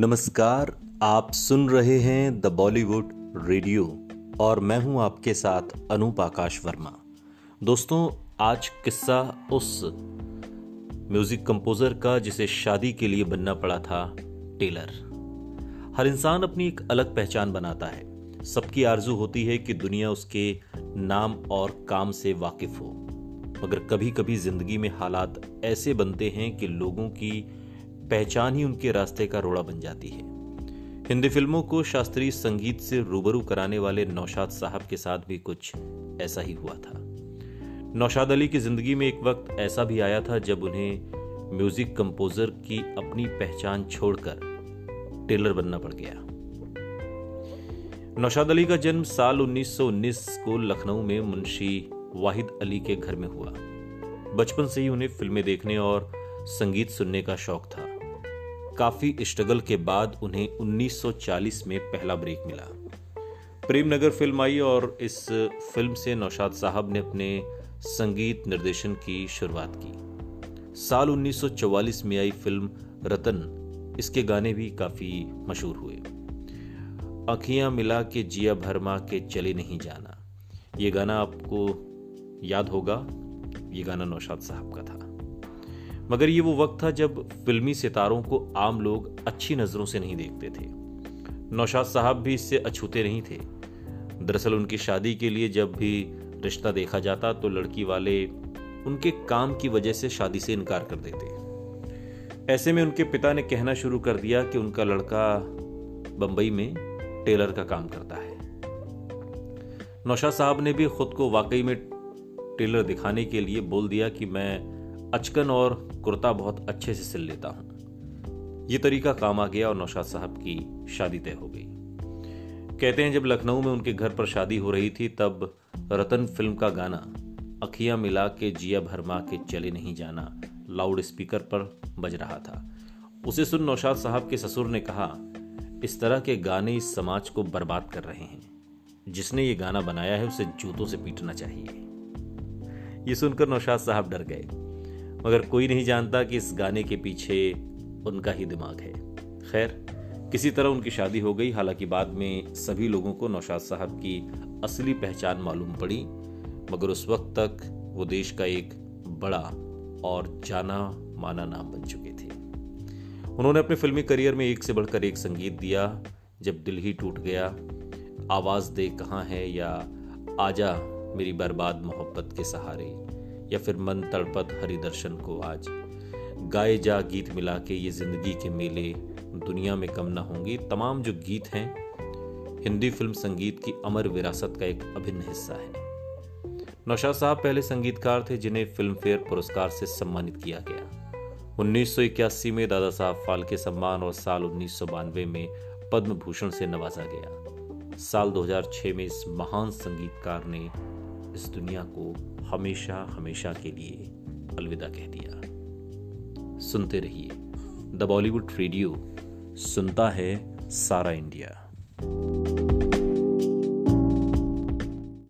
नमस्कार, आप सुन रहे हैं द बॉलीवुड रेडियो और मैं हूँ आपके साथ अनूप आकाश वर्मा। दोस्तों, आज किस्सा उस म्यूज़िक कंपोजर का जिसे शादी के लिए बनना पड़ा था, टेलर। हर इंसान अपनी एक अलग पहचान बनाता है। सबकी आरज़ू होती है कि दुनिया उसके नाम और काम से वाकिफ हो। मगर कभी कभी ज़िंदगी में हालात ऐसे बनते हैं कि लोगों की पहचान ही उनके रास्ते का रोड़ा बन जाती है। हिंदी फ़िल्मों को शास्त्रीय संगीत से रूबरू कराने वाले नौशाद साहब के साथ भी कुछ ऐसा ही हुआ था। नौशाद अली की ज़िंदगी में एक वक्त ऐसा भी आया था जब उन्हें म्यूज़िक कंपोजर की अपनी पहचान छोड़कर टेलर बनना पड़ गया। नौशाद अली का जन्म साल 1919 को लखनऊ में मुंशी वाहिद अली के घर में हुआ। बचपन से ही उन्हें फ़िल्में देखने और संगीत सुनने का शौक था। काफ़ी स्ट्रगल के बाद उन्हें 1940 में पहला ब्रेक मिला। प्रेम नगर फ़िल्म आई और इस फ़िल्म से नौशाद साहब ने अपने संगीत निर्देशन की शुरुआत की। साल 1944 में आई फ़िल्म रतन, इसके गाने भी काफ़ी मशहूर हुए। अखियाँ मिला के जिया भरमा के चले नहीं जाना। ये गाना आपको याद होगा, ये गाना नौशाद साहब का था। मगर ये वो वक्त था जब फिल्मी सितारों को आम लोग अच्छी नज़रों से नहीं देखते थे। नौशाद साहब भी इससे अछूते नहीं थे। दरअसल उनकी शादी के लिए जब भी रिश्ता देखा जाता तो लड़की वाले उनके काम की वजह से शादी से इनकार कर देते। ऐसे में उनके पिता ने कहना शुरू कर दिया कि उनका लड़का बंबई में टेलर का काम करता है। नौशाद साहब ने भी खुद को वाकई में टेलर दिखाने के लिए बोल दिया कि मैं अचकन और कुर्ता बहुत अच्छे से सिल लेता हूँ। ये तरीका काम आ गया और नौशाद साहब की शादी तय हो गई। कहते हैं जब लखनऊ में उनके घर पर शादी हो रही थी, तब रतन फ़िल्म का गाना, अखियाँ मिला के जिया भरमा के चले नहीं जाना लाउड स्पीकर पर बज रहा था। उसे सुन नौशाद साहब के ससुर ने कहा, इस तरह के गाने इस समाज को बर्बाद कर रहे हैं। जिसने ये गाना बनाया है, उसे जूतों से पीटना चाहिए। ये सुनकर नौशाद साहब डर गए। मगर कोई नहीं जानता कि इस गाने के पीछे उनका ही दिमाग है। खैर, किसी तरह उनकी शादी हो गई। हालाँकि बाद में सभी लोगों को नौशाद साहब की असली पहचान मालूम पड़ी, मगर उस वक्त तक वो देश का एक बड़ा और जाना माना नाम बन चुके थे। उन्होंने अपने फिल्मी करियर में एक से बढ़कर एक संगीत दिया, जब दिल ही टूट गया। आवाज़ दे कहाँ है या आजा मेरी बर्बाद मोहब्बत के सहारे। या फिर मन तड़पत हरि दर्शन को आज। गाए जा गीत मिला के ये ज़िंदगी के मेले दुनिया में कम ना होंगे। तमाम जो गीत हैं, हिंदी फ़िल्म संगीत की अमर विरासत का एक अभिन्न हिस्सा है। नौशाद साहब पहले संगीतकार थे, जिन्हें फ़िल्म फेयर पुरस्कार से सम्मानित किया गया। उन्नीस सौ इक्यासी में दादा साहब फाल्के सम्मान और साल उन्नीस सौ बानवे में पद्म भूषण से नवाजा गया। साल 2006 में इस महान संगीतकार ने इस दुनिया को हमेशा हमेशा के लिए अलविदा कह दिया। सुनते रहिए। द बॉलीवुड रेडियो सुनता है सारा इंडिया।